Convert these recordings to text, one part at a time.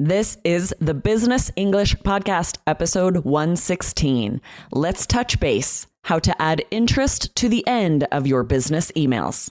This is the Business English Podcast, episode 116. Let's touch base how to add interest to the end of your business emails.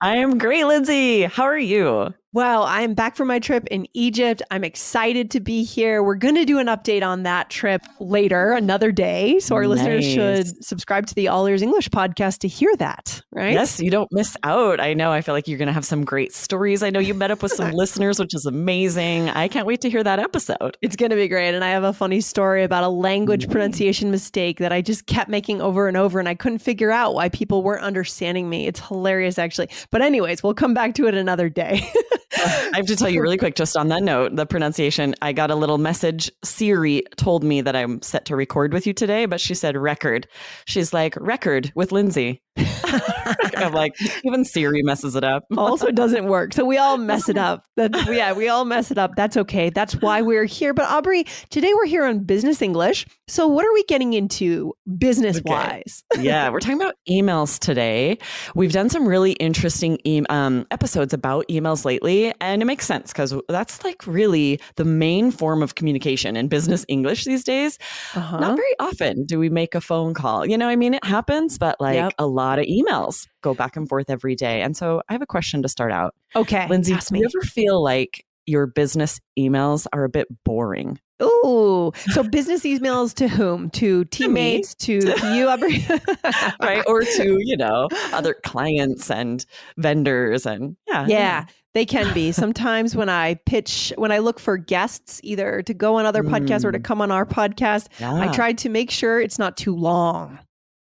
I am great, Lindsay. How are you? Well, I'm back from my trip in Egypt. I'm excited to be here. We're going to do an update on that trip later, another day. So our nice. listeners should subscribe to the All Ears English podcast to hear that, right? Yes, you don't miss out. I know. I feel like you're going to have some great stories. I know you met up with some listeners, which is amazing. I can't wait to hear that episode. It's going to be great. And I have a funny story about a language mm-hmm. pronunciation mistake that I just kept making over and over, and I couldn't figure out why people weren't understanding me. It's hilarious, actually. But, anyways, we'll come back to it another day. I have to tell you really quick, just on that note, the pronunciation. I got a little message. Siri told me that I'm set to record with you today, but she said record. She's like, record with Lindsay. I'm like, even Siri messes it up. also doesn't work. So we all mess it up. Yeah, we all mess it up. That's okay. That's why we're here. But Aubrey, today we're here on Business English. So what are we getting into business wise? Okay. yeah, we're talking about emails today. We've done some really interesting e- um, episodes about emails lately, and it makes sense because that's like really the main form of communication in business English these days. Uh-huh. Not very often do we make a phone call. You know, I mean, it happens, but like yep. a lot of emails go back and forth every day. And so I have a question to start out. Okay. Lindsay, do you ever feel like your business emails are a bit boring? Ooh, so business emails to whom? To teammates, to, to you, right? Or to you know other clients and vendors, and yeah, yeah, they can be. Sometimes when I pitch, when I look for guests, either to go on other mm. podcasts or to mm. come on our podcast, yeah. I try to make sure it's not too long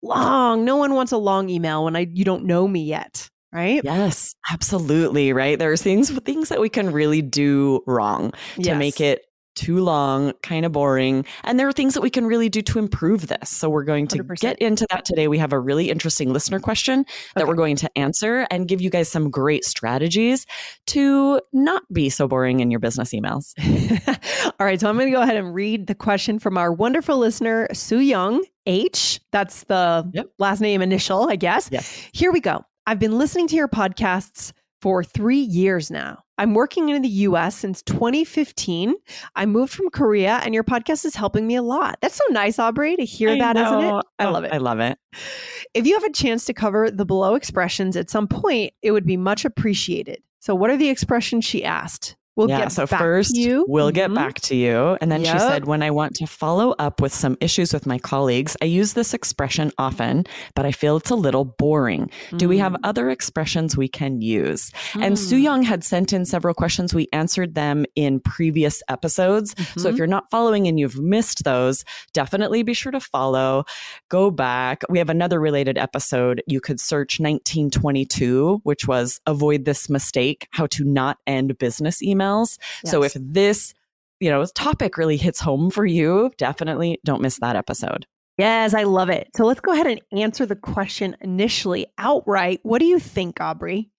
long. No one wants a long email when I you don't know me yet, right? Yes, absolutely, right? There's things things that we can really do wrong to yes. make it too long, kind of boring. And there are things that we can really do to improve this. So we're going to 100%. get into that today. We have a really interesting listener question that okay. we're going to answer and give you guys some great strategies to not be so boring in your business emails. All right. So I'm going to go ahead and read the question from our wonderful listener, Sue Young H. That's the yep. last name initial, I guess. Yes. Here we go. I've been listening to your podcasts for three years now. I'm working in the US since 2015. I moved from Korea, and your podcast is helping me a lot. That's so nice, Aubrey, to hear I that, not it? I oh, love it. I love it. If you have a chance to cover the below expressions at some point, it would be much appreciated. So, what are the expressions she asked? We'll yeah, so first we'll mm-hmm. get back to you. And then yep. she said, when I want to follow up with some issues with my colleagues, I use this expression often, but I feel it's a little boring. Mm. Do we have mm. other expressions we can use? Mm. And Sue Young had sent in several questions. We answered them in previous episodes. So if mm-hmm. you're not following and you've missed those, definitely be sure to follow. Go back. We have another related episode. You could search 1922, which was avoid this mistake, how to not end business email emails. Yes. So if this, you know, topic really hits home for you, definitely don't miss that episode. Yes, I love it. So let's go ahead and answer the question initially outright. What do you think, Aubrey?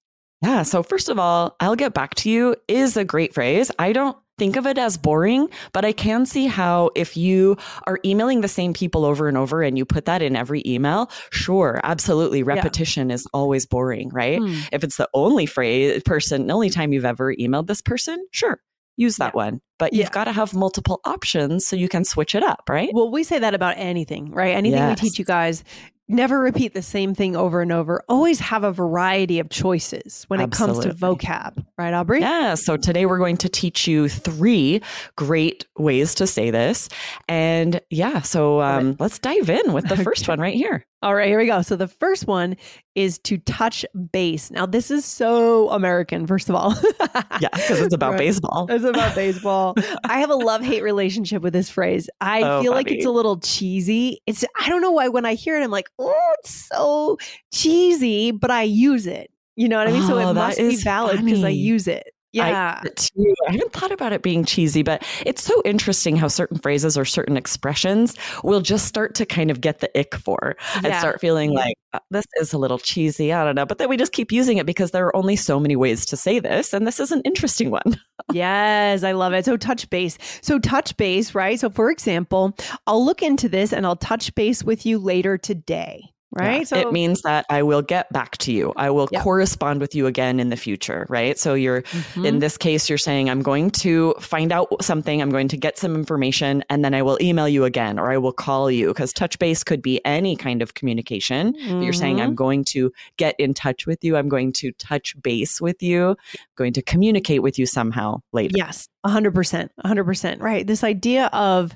Yeah. So, first of all, I'll get back to you is a great phrase. I don't think of it as boring, but I can see how if you are emailing the same people over and over and you put that in every email, sure, absolutely. Repetition yeah. is always boring, right? Hmm. If it's the only phrase, person, the only time you've ever emailed this person, sure, use that yeah. one. But you've yeah. got to have multiple options so you can switch it up, right? Well, we say that about anything, right? Anything yes. we teach you guys never repeat the same thing over and over. Always have a variety of choices when Absolutely. it comes to vocab, right, Aubrey? Yeah. So today we're going to teach you three great ways to say this. And yeah, so um, let's dive in with the first one right here. All right, here we go. So the first one is to touch base. Now, this is so American, first of all. yeah, because it's about right. baseball. It's about baseball. I have a love hate relationship with this phrase. I oh, feel like it's a little cheesy. It's, I don't know why when I hear it, I'm like, oh, it's so cheesy, but I use it. You know what I mean? Oh, so it oh, must be valid because I use it. Yeah. I, too. I haven't thought about it being cheesy, but it's so interesting how certain phrases or certain expressions will just start to kind of get the ick for yeah. and start feeling like uh, this is a little cheesy. I don't know. But then we just keep using it because there are only so many ways to say this. And this is an interesting one. yes, I love it. So touch base. So touch base, right? So for example, I'll look into this and I'll touch base with you later today right? Yeah. So it means that I will get back to you. I will yep. correspond with you again in the future, right? So you're mm-hmm. in this case you're saying I'm going to find out something, I'm going to get some information and then I will email you again or I will call you because touch base could be any kind of communication. Mm-hmm. You're saying I'm mm-hmm. going to get in touch with you, I'm going to touch base with you, I'm going to communicate with you somehow later. Yes. 100%. 100%. Right. This idea of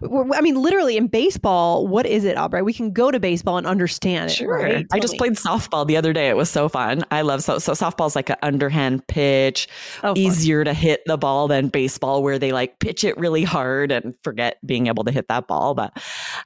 I mean, literally in baseball, what is it, Aubrey? We can go to baseball and understand it. Sure. Right? I just me. played softball the other day. It was so fun. I love so so softball's like an underhand pitch, oh, easier to hit the ball than baseball, where they like pitch it really hard and forget being able to hit that ball. But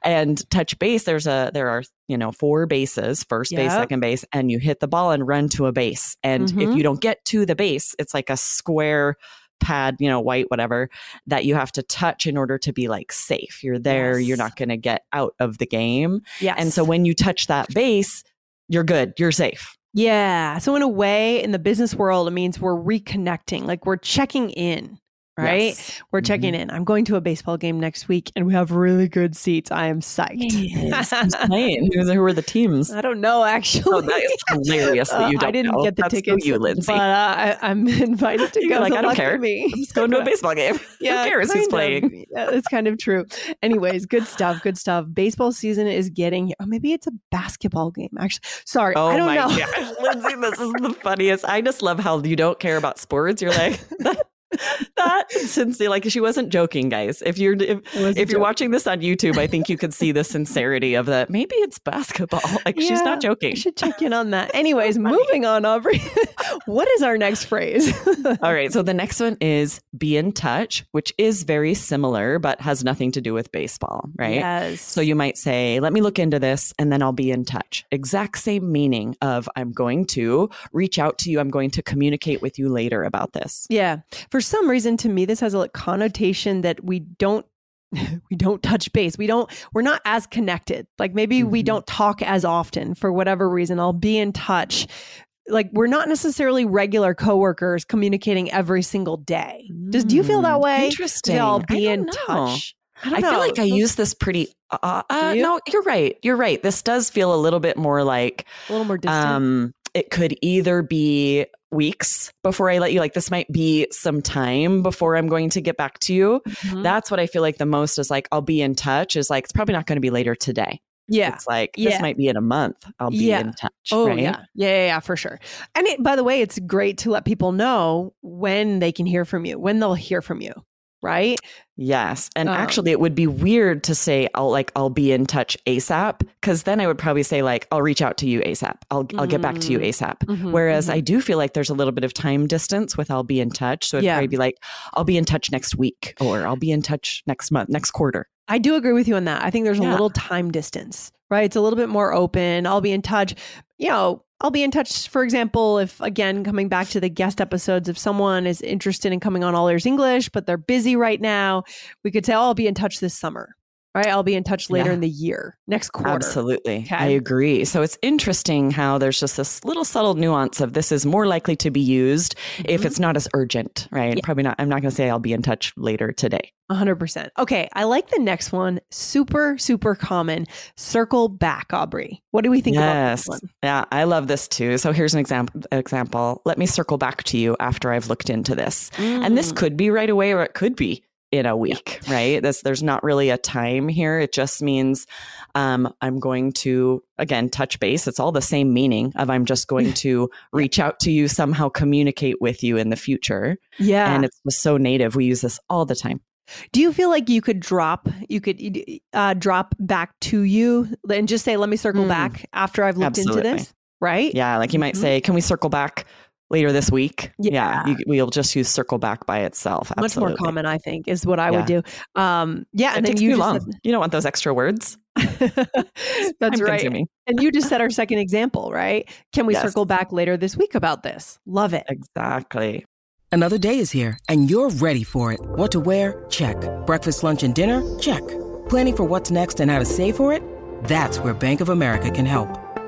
and touch base, there's a there are you know four bases, first yep. base, second base, and you hit the ball and run to a base. And mm-hmm. if you don't get to the base, it's like a square pad, you know, white, whatever, that you have to touch in order to be like safe. You're there, yes. you're not going to get out of the game. Yeah. And so when you touch that base, you're good, you're safe. Yeah. So in a way, in the business world, it means we're reconnecting, like we're checking in right? Yes. We're checking mm-hmm. in. I'm going to a baseball game next week and we have really good seats. I am psyched. Yes. Who are the teams? I don't know, actually. Oh, that is hilarious that you don't uh, I didn't know. get the That's tickets, you, Lindsay. but uh, I, am invited to You're go. like, I don't care. Me. I'm just going to a baseball game. yeah, Who cares who's playing? Yeah, it's kind of true. Anyways, good stuff. Good stuff. Baseball season is getting, oh, maybe it's a basketball game, actually. Sorry, oh I don't know. Gosh. Lindsay, this is the funniest. I just love how you don't care about sports. You're like, that sincere like she wasn't joking guys. If you're if, if you're watching this on youtube i think you could see the sincerity of that maybe it's basketball. Like yeah, she's not joking. I should check in on that. Anyways so moving on aubrey. What is our next phrase? All right so the next one is be in touch which is very similar but has nothing to do with baseball right? Yes. So you might say let me look into this and then i'll be in touch. Exact same meaning of i'm going to reach out to you. I'm going to communicate with you later about this. Yeah. For some reason to me this has a connotation that we don't we don't touch base. We don't we're not as connected. Like maybe mm-hmm. we don't talk as often for whatever reason. I'll be in touch. Like we're not necessarily regular coworkers communicating every single day. Does do you feel that mm, way? Interesting. I'll be in know. touch. I, I feel like I use this pretty. Uh, uh, you? No, you're right. You're right. This does feel a little bit more like a little more distant. Um, it could either be weeks before I let you. Like, this might be some time before I'm going to get back to you. Mm-hmm. That's what I feel like the most is like, I'll be in touch, is like, it's probably not going to be later today. Yeah. It's like, yeah. this might be in a month. I'll be yeah. in touch. Oh, right? yeah. yeah. Yeah, yeah, for sure. And it, by the way, it's great to let people know when they can hear from you, when they'll hear from you right? Yes. And um, actually it would be weird to say I'll like I'll be in touch ASAP cuz then I would probably say like I'll reach out to you ASAP. I'll mm-hmm. I'll get back to you mm, ASAP. Mm-hmm, Whereas mm-hmm. I do feel like there's a little bit of time distance with I'll be in touch. So it'd yeah. probably be like I'll be in touch next week or I'll be in touch next month, next quarter. I do agree with you on that. I think there's yeah. a little time distance, right? It's a little bit more open. I'll be in touch. You know, I'll be in touch, for example, if again, coming back to the guest episodes, if someone is interested in coming on All Ears English, but they're busy right now, we could say, oh, I'll be in touch this summer. Right. I'll be in touch later yeah. in the year, next quarter. Absolutely. Okay. I agree. So it's interesting how there's just this little subtle nuance of this is more likely to be used mm-hmm. if it's not as urgent, right? Yeah. Probably not. I'm not going to say I'll be in touch later today. 100%. Okay. I like the next one. Super, super common. Circle back, Aubrey. What do we think yes. about this one? Yeah, I love this too. So here's an example. Example. Let me circle back to you after I've looked into this. Mm. And this mm. could be right away or it could be in a week, yeah. right? This, there's not really a time here. It just means um, I'm going to, again, touch base. It's all the same meaning of I'm just going to reach out to you, somehow communicate with you in the future. Yeah. And it's just so native. We use this all the time. Do you feel like you could drop, you could uh, drop back to you and just say, let me circle mm. back after I've looked Absolutely. into this? Right? Yeah. Like you might mm-hmm. say, can we circle back later this week. Yeah, yeah you, we'll just use circle back by itself. Absolutely. Much more common, I think, is what I yeah. would do. Um, yeah, it and then you just long. you don't want those extra words. That's right. And you just said our second example, right? Can we yes. circle back later this week about this? Love it. Exactly. Another day is here, and you're ready for it. What to wear? Check. Breakfast, lunch, and dinner? Check. Planning for what's next and how to save for it? That's where Bank of America can help.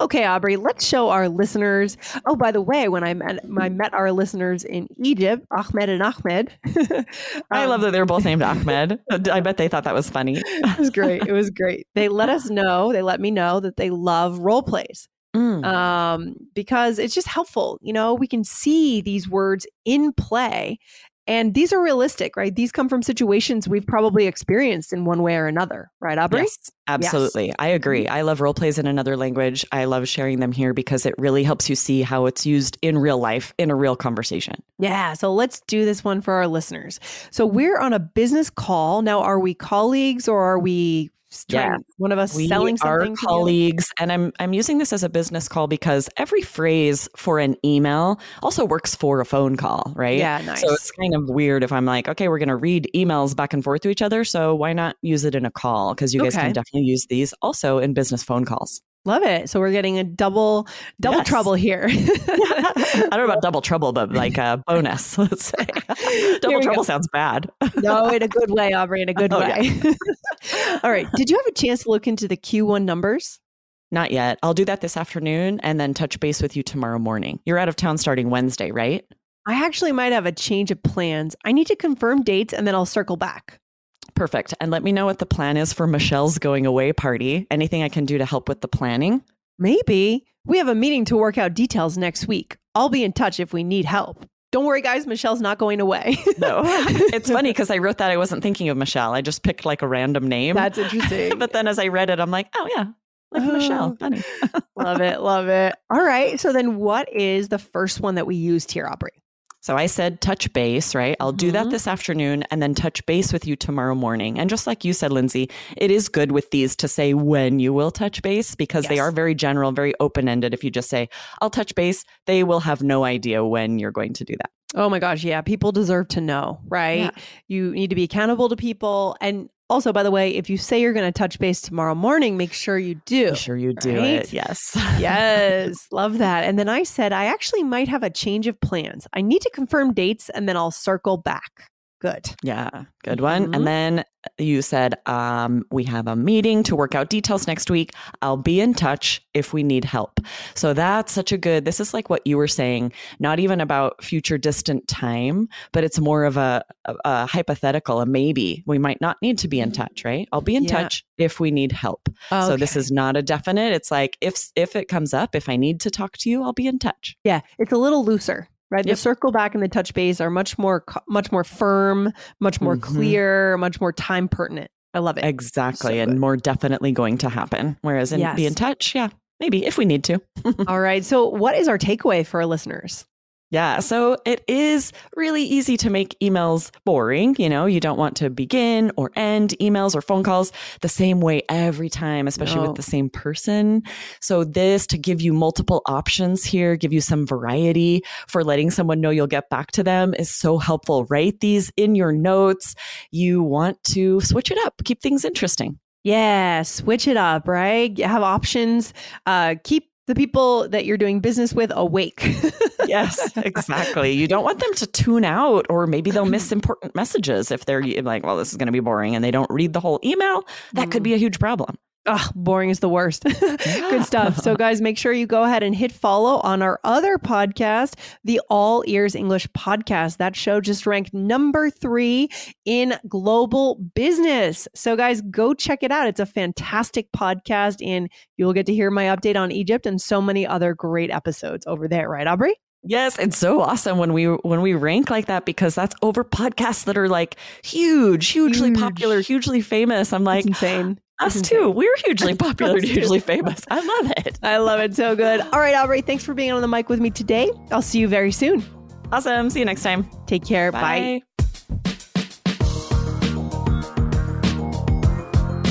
Okay, Aubrey, let's show our listeners. Oh, by the way, when I met, I met our listeners in Egypt, Ahmed and Ahmed. um, I love that they're both named Ahmed. I bet they thought that was funny. it was great. It was great. They let us know, they let me know that they love role plays. Mm. Um, because it's just helpful. You know, we can see these words in play and these are realistic, right? These come from situations we've probably experienced in one way or another, right, Aubrey? Yes, absolutely. Yes. I agree. Mm-hmm. I love role plays in another language. I love sharing them here because it really helps you see how it's used in real life in a real conversation. Yeah. So let's do this one for our listeners. So we're on a business call. Now, are we colleagues or are we yeah. one of us we selling something are colleagues and i'm i'm using this as a business call because every phrase for an email also works for a phone call right yeah nice. so it's kind of weird if i'm like okay we're going to read emails back and forth to each other so why not use it in a call because you guys okay. can definitely use these also in business phone calls Love it. So we're getting a double double yes. trouble here. I don't know about double trouble, but like a bonus, let's say. double trouble go. sounds bad. no, in a good way, Aubrey, in a good oh, way. Yeah. All right. Did you have a chance to look into the Q1 numbers? Not yet. I'll do that this afternoon and then touch base with you tomorrow morning. You're out of town starting Wednesday, right? I actually might have a change of plans. I need to confirm dates and then I'll circle back. Perfect. And let me know what the plan is for Michelle's going away party. Anything I can do to help with the planning? Maybe. We have a meeting to work out details next week. I'll be in touch if we need help. Don't worry, guys. Michelle's not going away. no, it's funny because I wrote that I wasn't thinking of Michelle. I just picked like a random name. That's interesting. but then as I read it, I'm like, oh yeah, like oh, Michelle. Funny. love it. Love it. All right. So then, what is the first one that we used here, Aubrey? So I said touch base, right? I'll mm-hmm. do that mm-hmm. this afternoon and then touch base with you tomorrow morning. And just like you said, Lindsay, it is good with these to say when you will touch base because yes. they are very general, very open ended. If you just say, I'll touch base, they will have no idea when you're going to do that. Oh my gosh. Yeah. People deserve to know, right? Yeah. You need to be accountable to people. And also, by the way, if you say you're going to touch base tomorrow morning, make sure you do. Make sure you do right? it. Yes. yes. Love that. And then I said, I actually might have a change of plans. I need to confirm dates and then I'll circle back. Good. Yeah, good one. Mm-hmm. And then you said, um, we have a meeting to work out details next week. I'll be in touch if we need help. So that's such a good, this is like what you were saying, not even about future distant time, but it's more of a, a, a hypothetical, a maybe. We might not need to be in touch, right? I'll be in yeah. touch if we need help. Okay. So this is not a definite. It's like if if it comes up, if I need to talk to you, I'll be in touch. Yeah, it's a little looser right yep. the circle back and the touch base are much more much more firm much more mm-hmm. clear much more time pertinent i love it exactly so and more definitely going to happen whereas in yes. be in touch yeah maybe if we need to all right so what is our takeaway for our listeners yeah. So it is really easy to make emails boring. You know, you don't want to begin or end emails or phone calls the same way every time, especially no. with the same person. So this to give you multiple options here, give you some variety for letting someone know you'll get back to them is so helpful. Write these in your notes. You want to switch it up, keep things interesting. Yeah, switch it up, right? Have options. Uh, keep the people that you're doing business with awake. yes, exactly. You don't want them to tune out, or maybe they'll miss important messages if they're like, well, this is going to be boring and they don't read the whole email. That mm. could be a huge problem. Ugh, boring is the worst. Good stuff. So, guys, make sure you go ahead and hit follow on our other podcast, the All Ears English Podcast. That show just ranked number three in global business. So, guys, go check it out. It's a fantastic podcast, and you'll get to hear my update on Egypt and so many other great episodes over there, right, Aubrey? Yes, it's so awesome when we when we rank like that because that's over podcasts that are like huge, hugely huge. popular, hugely famous. I'm like, ah, it's insane. Us too. We're hugely popular hugely famous. I love it. I love it so good. All right, Aubrey, thanks for being on the mic with me today. I'll see you very soon. Awesome. See you next time. Take care. Bye. Bye.